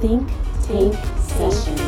Think Tank Session.